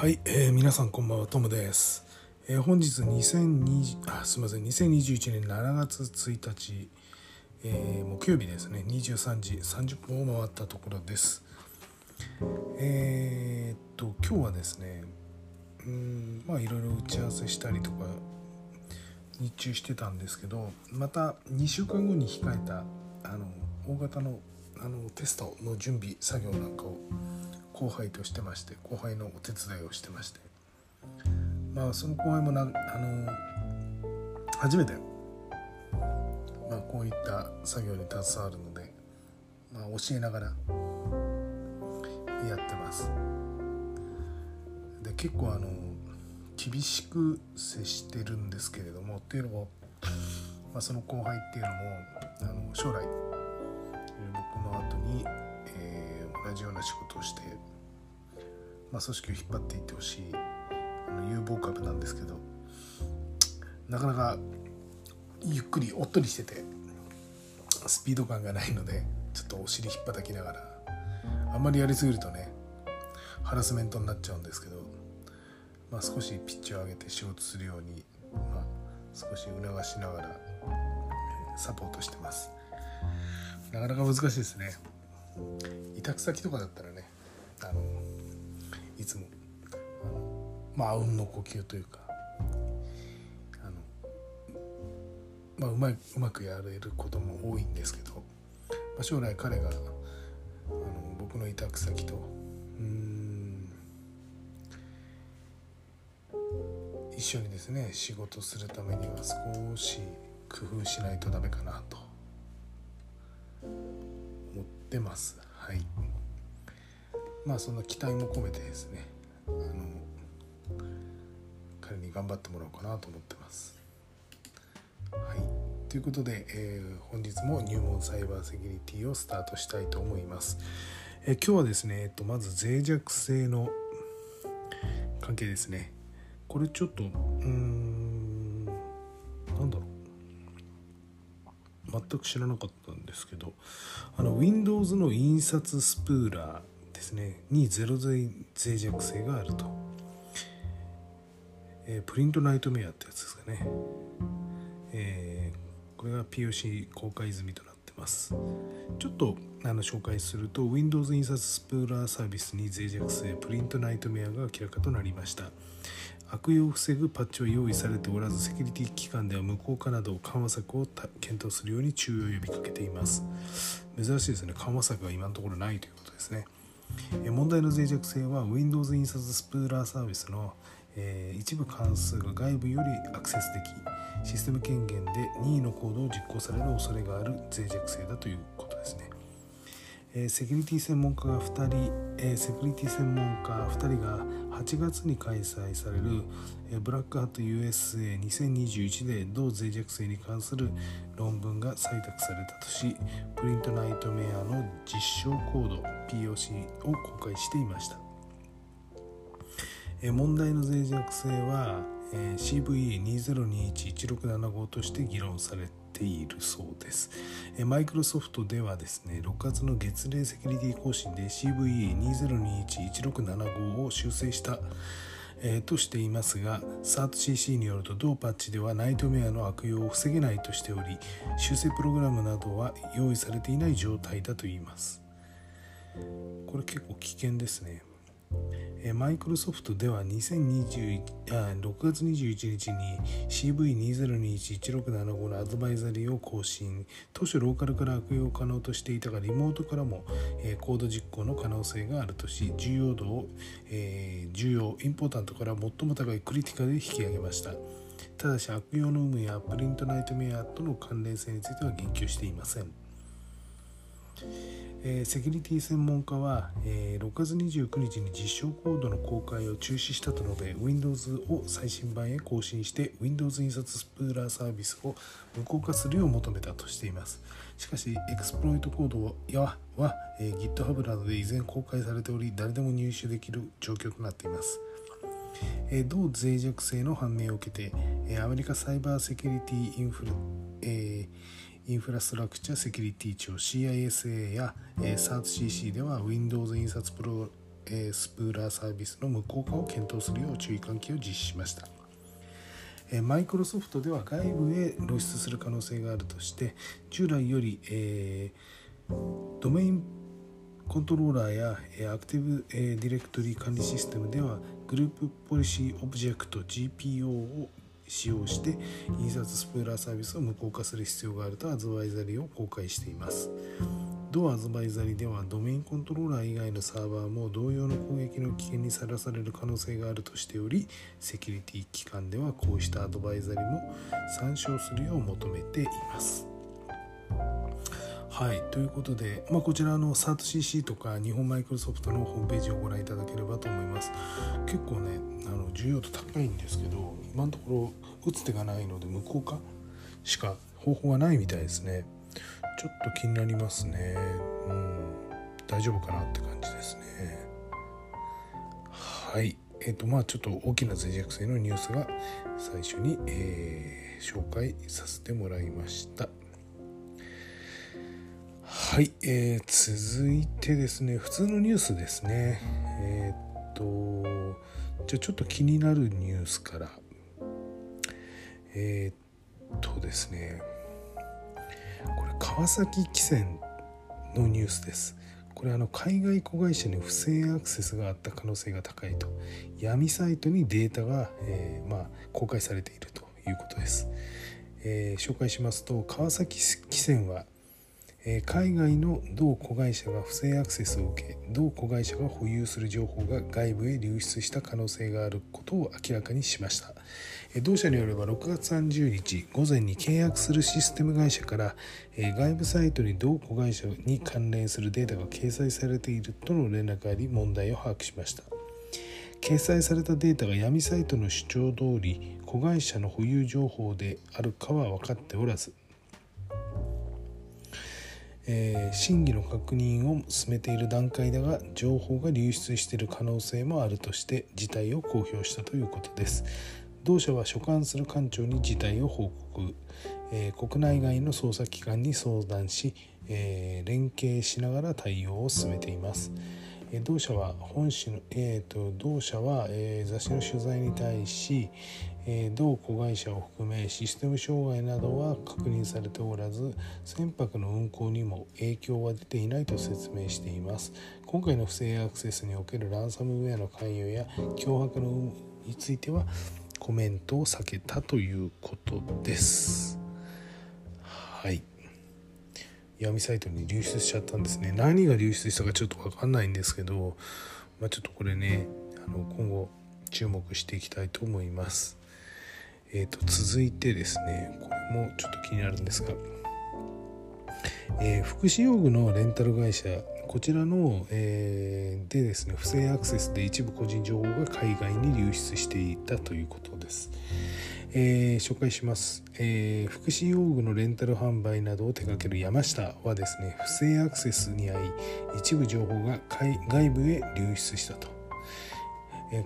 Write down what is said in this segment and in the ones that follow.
はい、えー、皆さんこんばんはトムです、えー、本日2020あすみません。2021年7月1日、えー、木曜日ですね。23時30分を回ったところです。えー、っと今日はですねうんまあいろいろ打ち合わせしたりとか日中してたんですけどまた2週間後に控えたあの大型のあのテストの準備作業なんかを後輩としてまして後輩のお手伝いをしてまして。まあその後輩もなあの初めて、まあ、こういった作業に携わるので、まあ、教えながらやってます。で結構あの厳しく接してるんですけれどもっていうのも、まあ、その後輩っていうのもあの将来僕の後に、同じような仕事をしてまあ、組織を引っ張っていってほしいあの有望株なんですけどなかなかゆっくりおっとりしててスピード感がないのでちょっとお尻引っ張きながらあんまりやりすぎるとねハラスメントになっちゃうんですけど、まあ、少しピッチを上げて仕事するように、まあ、少し促しながらサポートしてます。なかなか難しいですね。委託先とかだったらねあのいつもあのまあうんの呼吸というかあの、まあ、うまいうまくやれることも多いんですけど、まあ、将来彼があの僕の委託先とうん一緒にですね仕事するためには少し工夫しないとダメかなと。ってます。はいまあその期待も込めてですねあの彼に頑張ってもらおうかなと思ってます。はい、ということで、えー、本日も入門サイバーセキュリティをスタートしたいと思います。えー、今日はですね、えっと、まず脆弱性の関係ですね。これちょっとうんなんだろう全く知らなかったですけどあの Windows の印刷スプーラーですねにゼロ脆弱性があると、えー、プリントナイトメアってやつですかね、えー、これが POC 公開済みとなってます。ちょっとあの紹介すると Windows 印刷スプーラーサービスに脆弱性プリントナイトメアが明らかとなりました。悪用を防ぐパッチは用意されておらずセキュリティ機関では無効化など緩和策を検討するように注意を呼びかけています珍しいですね緩和策が今のところないということですね問題の脆弱性は Windows 印刷スプーラーサービスの、えー、一部関数が外部よりアクセスできシステム権限で任意のコードを実行される恐れがある脆弱性だという。えー、セキュリティ専門家が2人、えー、セキュリティ専門家2人が8月に開催される、えー、ブラックハット USA2021 で同脆弱性に関する論文が採択されたとしプリントナイトメアの実証コード POC を公開していました、えー、問題の脆弱性は、えー、CVE20211675 として議論されているそうです。マイクロソフトではですね、6月の月例セキュリティ更新で CVE2021-1675 を修正した、え、としていますが CertCC によると同パッチではナイトメアの悪用を防げないとしており修正プログラムなどは用意されていない状態だといいますこれ結構危険ですねマイクロソフトでは2021あ6月21日に CV2021-1675 のアドバイザリーを更新。当初ローカルから悪用可能としていたがリモートからも、コード実行の可能性があるとし重要度を、えー、重要インポータントから最も高いクリティカルで引き上げました。ただし悪用の有無やプリントナイトメアとの関連性については言及していません。えー、セキュリティ専門家は、えー、6月29日に実証コードの公開を中止したと述べ Windows を最新版へ更新して Windows 印刷スプーラーサービスを無効化するよう求めたとしています。しかしエクスプロイトコードはは、えー、GitHub などで依然公開されており誰でも入手できる状況となっています。同脆弱性の判明を受けて、アメリカサイバーセキュリティインフル、えーインフラストラクチャセキュリティ庁 CISA や、えー、CERTCC では Windows 印刷プロえスプーラーサービスの無効化を検討するよう注意喚起を実施しました。マイクロソフトでは外部へ露出する可能性があるとして従来より、えー、ドメインコントローラーやアクティブディレクトリ管理システムではグループポリシーオブジェクト GPO を使用して印刷スプーラーサービスを無効化する必要があるとアドバイザリーを公開しています同アドバイザリではドメインコントローラー以外のサーバーも同様の攻撃の危険にさらされる可能性があるとしておりセキュリティ機関ではこうしたアドバイザリも参照するよう求めています。はいということで、まあ、こちらの CertCC とか日本マイクロソフトのホームページをご覧いただければと思います結構ねあの需要度高いんですけど今のところ打つ手がないので無効化しか方法がないみたいですね。ちょっと気になりますね。うん。大丈夫かなって感じですね。はい。えっ、ー、とまあちょっと大きな脆弱性のニュースが最初に、えー、紹介させてもらいました。はい、えー、続いてですね。普通のニュースですね。えー、っとじゃあちょっと気になるニュースからえー、っとですねこれ川崎汽船のニュースです。これあの海外子会社に不正アクセスがあった可能性が高いと闇サイトにデータが、えー、まあ、公開されているということです、えー、紹介しますと川崎汽船はえ海外の同子会社が不正アクセスを受け同子会社が保有する情報が外部へ流出した可能性があることを明らかにしました。え同社によれば6月30日午前に契約するシステム会社からえ外部サイトに同子会社に関連するデータが掲載されているとの連絡があり問題を把握しました。掲載されたデータが闇サイトの主張通り子会社の保有情報であるかは分かっておらずえー、真偽の確認を進めている段階だが情報が流出している可能性もあるとして事態を公表したということです。同社は所管する官庁に事態を報告、えー、国内外の捜査機関に相談し、えー、連携しながら対応を進めています、同社は本誌の、えーと、同社は、えー、雑誌の取材に対し、えー、同子会社を含めシステム障害などは確認されておらず船舶の運航にも影響は出ていないと説明しています。今回の不正アクセスにおけるランサムウェアの関与や脅迫の有無についてはコメントを避けたということです。はい。闇サイトに流出しちゃったんですね。何が流出したかちょっと分かんないんですけど、まあ、ちょっとこれねあの今後注目していきたいと思います。えーと、続いてですねこれもちょっと気になるんですが、えー、福祉用具のレンタル会社こちらの、えー、でですね不正アクセスで一部個人情報が海外に流出していたということです。えー、紹介します、えー、福祉用具のレンタル販売などを手掛ける山下はですね不正アクセスに遭い一部情報が外部へ流出したと。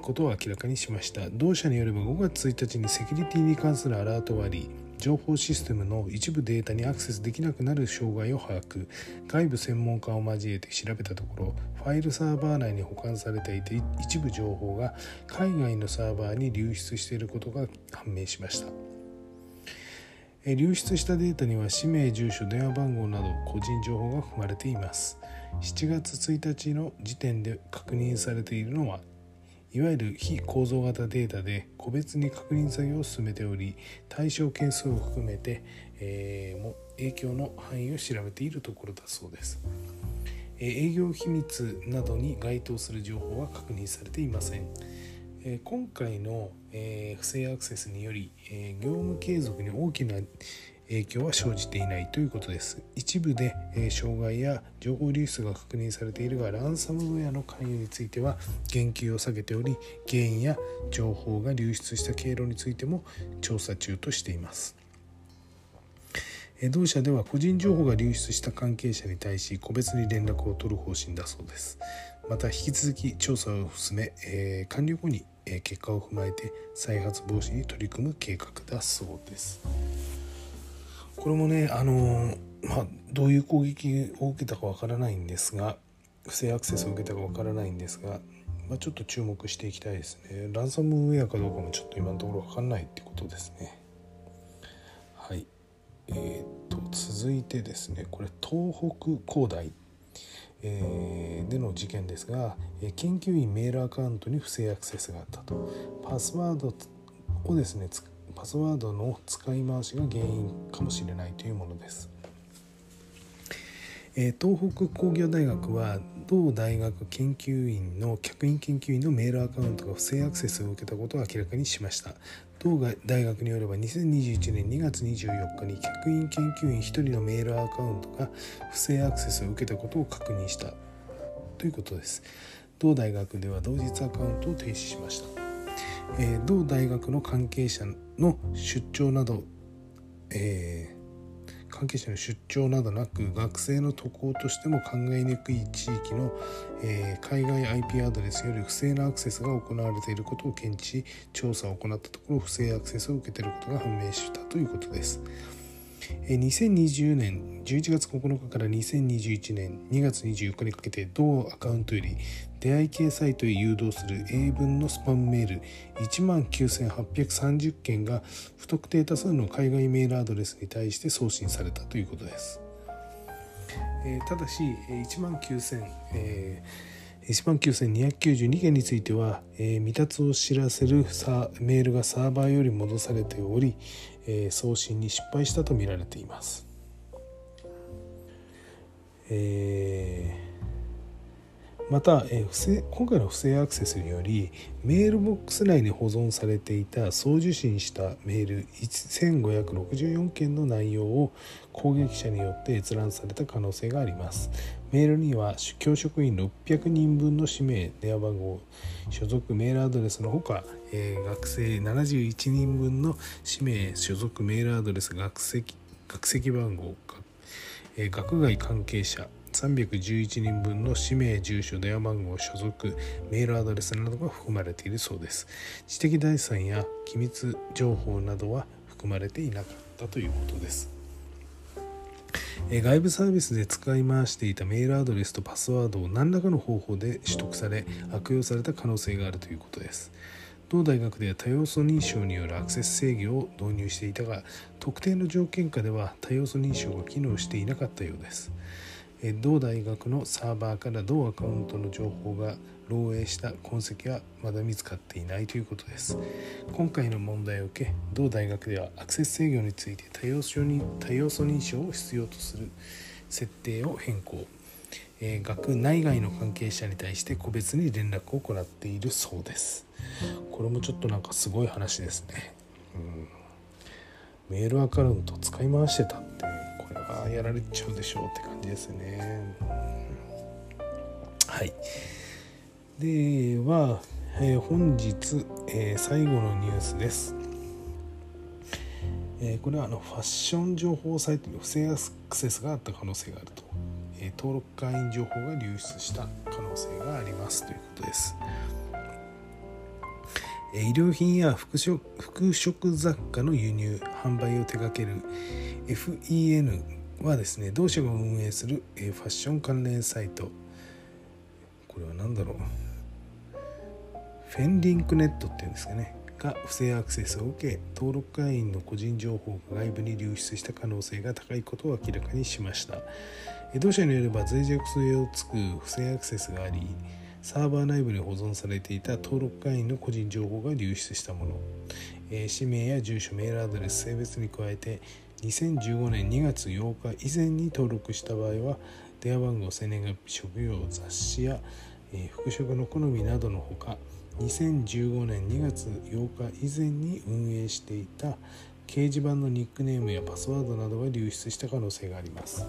ことを明らかにしました。同社によれば5月1日にセキュリティに関するアラート割り情報システムの一部データにアクセスできなくなる障害を把握。外部専門家を交えて調べたところファイルサーバー内に保管されていて一部情報が海外のサーバーに流出していることが判明しました。流出したデータには氏名住所電話番号など個人情報が含まれています。7月1日の時点で確認されているのはいわゆる非構造型データで個別に確認作業を進めており対象件数を含めて、えー、も影響の範囲を調べているところだそうです。え営業秘密などに該当する情報は確認されていませんえ。今回のえ不正アクセスによりえ業務継続に大きな影響は生じていないということです。一部で、え障害や情報流出が確認されているがランサムウェアの関与については言及を下げており原因や情報が流出した経路についても調査中としています。同社では個人情報が流出した関係者に対し個別に連絡を取る方針だそうです。また引き続き調査を進め、えー、完了後に結果を踏まえて再発防止に取り組む計画だそうです。これもねあのまあどういう攻撃を受けたかわからないんですが、不正アクセスを受けたかわからないんですが、まあ、ちょっと注目していきたいですね。ランサムウェアかどうかもちょっと今のところ分かんないってことですね。はい。えー、っと続いてですねこれ東北工大えー、での事件ですが研究員メールアカウントに不正アクセスがあったと。パスワードをですねパスワードの使い回しが原因かもしれないというものです。え東北工業大学は同大学研究員の客員研究員のメールアカウントが不正アクセスを受けたことを明らかにしました。同大学によれば2021年2月24日に客員研究員1人のメールアカウントが不正アクセスを受けたことを確認した。ということです。同大学では同日アカウントを停止しました、え、同大学の関係者の出張など、えー関係者の出張などなく学生の渡航としても考えにくい地域の、えー、海外 IP アドレスより不正なアクセスが行われていることを検知し調査を行ったところ不正アクセスを受けていることが判明したということです。2020年11月9日から2021年2月24日にかけて同アカウントより出会い系サイトへ誘導する英文のスパムメール1万9830件が不特定多数の海外メールアドレスに対して送信されたということです。えー、ただし1万9000、えー1万9292件については、えー、未達を知らせるメールがサーバーより戻されており、送信に失敗したとみられています。えーまた、え、不正今回の不正アクセスによりメールボックス内に保存されていた送受信したメール1564件の内容を攻撃者によって閲覧された可能性があります。メールには教職員600人分の氏名電話番号所属メールアドレスのほか、え、学生71人分の氏名所属メールアドレス学籍学籍番号、学外関係者311人分の氏名、住所、電話番号、所属、メールアドレスなどが含まれているそうです。知的財産や機密情報などは含まれていなかったということです。外部サービスで使い回していたメールアドレスとパスワードを何らかの方法で取得され悪用された可能性があるということです。同大学では多要素認証によるアクセス制御を導入していたが特定の条件下では多要素認証が機能していなかったようです。同大学のサーバーから同アカウントの情報が漏洩した痕跡はまだ見つかっていないということです。今回の問題を受け同大学ではアクセス制御について多要素に多要素認証を必要とする設定を変更、え、学内外の関係者に対して個別に連絡を行っているそうです。これもちょっとなんかすごい話ですね、うん、メールアカウント使い回してた。ってあやられちゃうでしょうって感じですね。はいでは、えー、本日、えー、最後のニュースです。えー、これはあのファッション情報サイトに不正アクセスがあった可能性があると、え登録会員情報が流出した可能性がありますということです。医療品や服飾服飾雑貨の輸入販売を手掛ける FEN はですね同社が運営するファッション関連サイト。これは何だろう。フェンリンクネットっていうんですかね。が不正アクセスを受け登録会員の個人情報が外部に流出した可能性が高いことを明らかにしました。同社によれば脆弱性をつく不正アクセスがありサーバー内部に保存されていた登録会員の個人情報が流出したもの、え、氏名や住所メールアドレス性別に加えて2015年2月8日以前に登録した場合は電話番号生年月日職業雑誌や、えー、服飾の好みなどのほか2015年2月8日以前に運営していた掲示板のニックネームやパスワードなどが流出した可能性があります、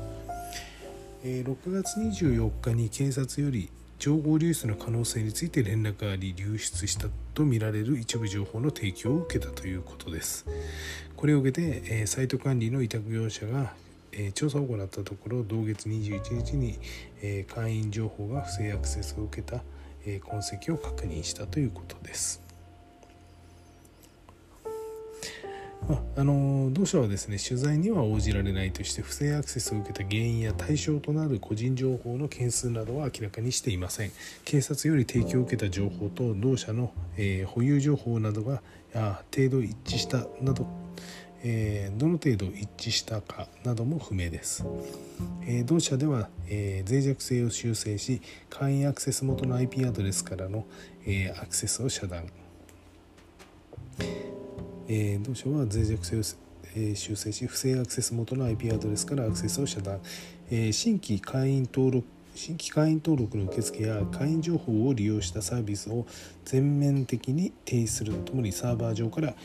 えー、6月24日に警察より情報流出の可能性について連絡があり流出したとみられる一部情報の提供を受けたということです。これを受けて、え、サイト管理の委託業者が、え、調査を行ったところ同月21日に、え、会員情報が不正アクセスを受けた、え痕跡を確認したということです。まあ、の同社はですね取材には応じられないとして不正アクセスを受けた原因や対象となる個人情報の件数などは明らかにしていません。警察より提供を受けた情報と同社の、えー、保有情報などが程度一致したなどえー、どの程度一致したかなども不明です、えー、同社では、えー、脆弱性を修正し会員アクセス元の IP アドレスからの、えアクセスを遮断、え同社は脆弱性を、え修正し不正アクセス元の IP アドレスからアクセスを遮断、え新規会員登録新規会員登録の受付や会員情報を利用したサービスを全面的に停止するとともにサーバー上から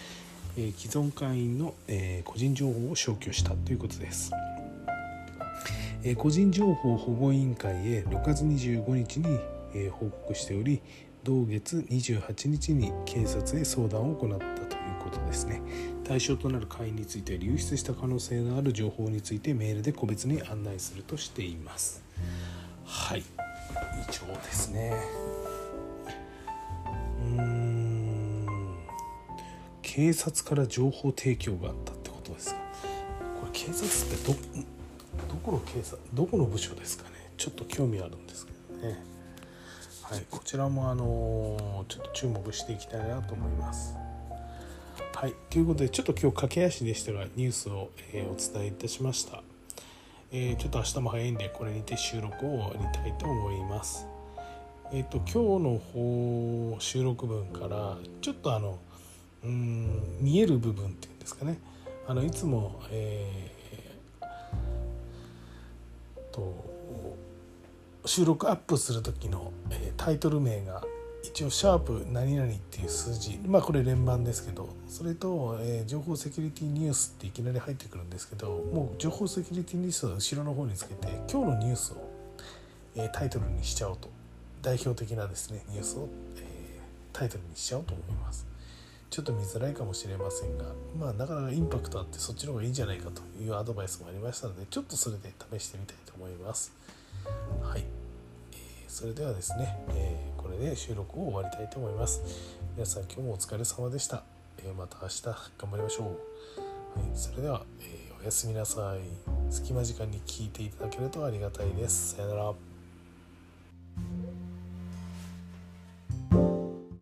え既存会員の、え個人情報を消去したということです。え個人情報保護委員会へ6月25日に、え報告しており同月28日に警察へ相談を行ったということですね。対象となる会員について流出した可能性のある情報についてメールで個別に案内するとしています。はい。以上ですね。うん。警察から情報提供があったってことですか？これ警察ってどどこの警察どこの部署ですかね？ちょっと興味あるんですけどね。はい。こちらもあのちょっと注目していきたいなと思います。はい。ということでちょっと今日駆け足でしたがニュースを、えー、お伝えいたしました。えー、ちょっと明日も早いんでこれにて収録を終わりたいと思います。えっ、ー、と今日の方収録分からちょっとあのうん見える部分っていうんですかね。あのいつも、えー、と収録アップする時の、えー、タイトル名が一応「シャープ何々」っていう数字。まあこれ連番ですけどそれと、えー、情報セキュリティニュースっていきなり入ってくるんですけどもう情報セキュリティニュースは後ろの方につけて今日のニュースを、えー、タイトルにしちゃおうと。代表的なですねニュースを、えー、タイトルにしちゃおうと思います。ちょっと見づらいかもしれませんがまあなかなかインパクトあってそっちの方がいいんじゃないかというアドバイスもありましたのでちょっとそれで試してみたいと思います。はい、えー、それではですね、えー、これで収録を終わりたいと思います。皆さん今日もお疲れ様でした、えー、また明日頑張りましょう、はい、それでは、えおやすみなさい。隙間時間に聞いていただけるとありがたいです。さよなら。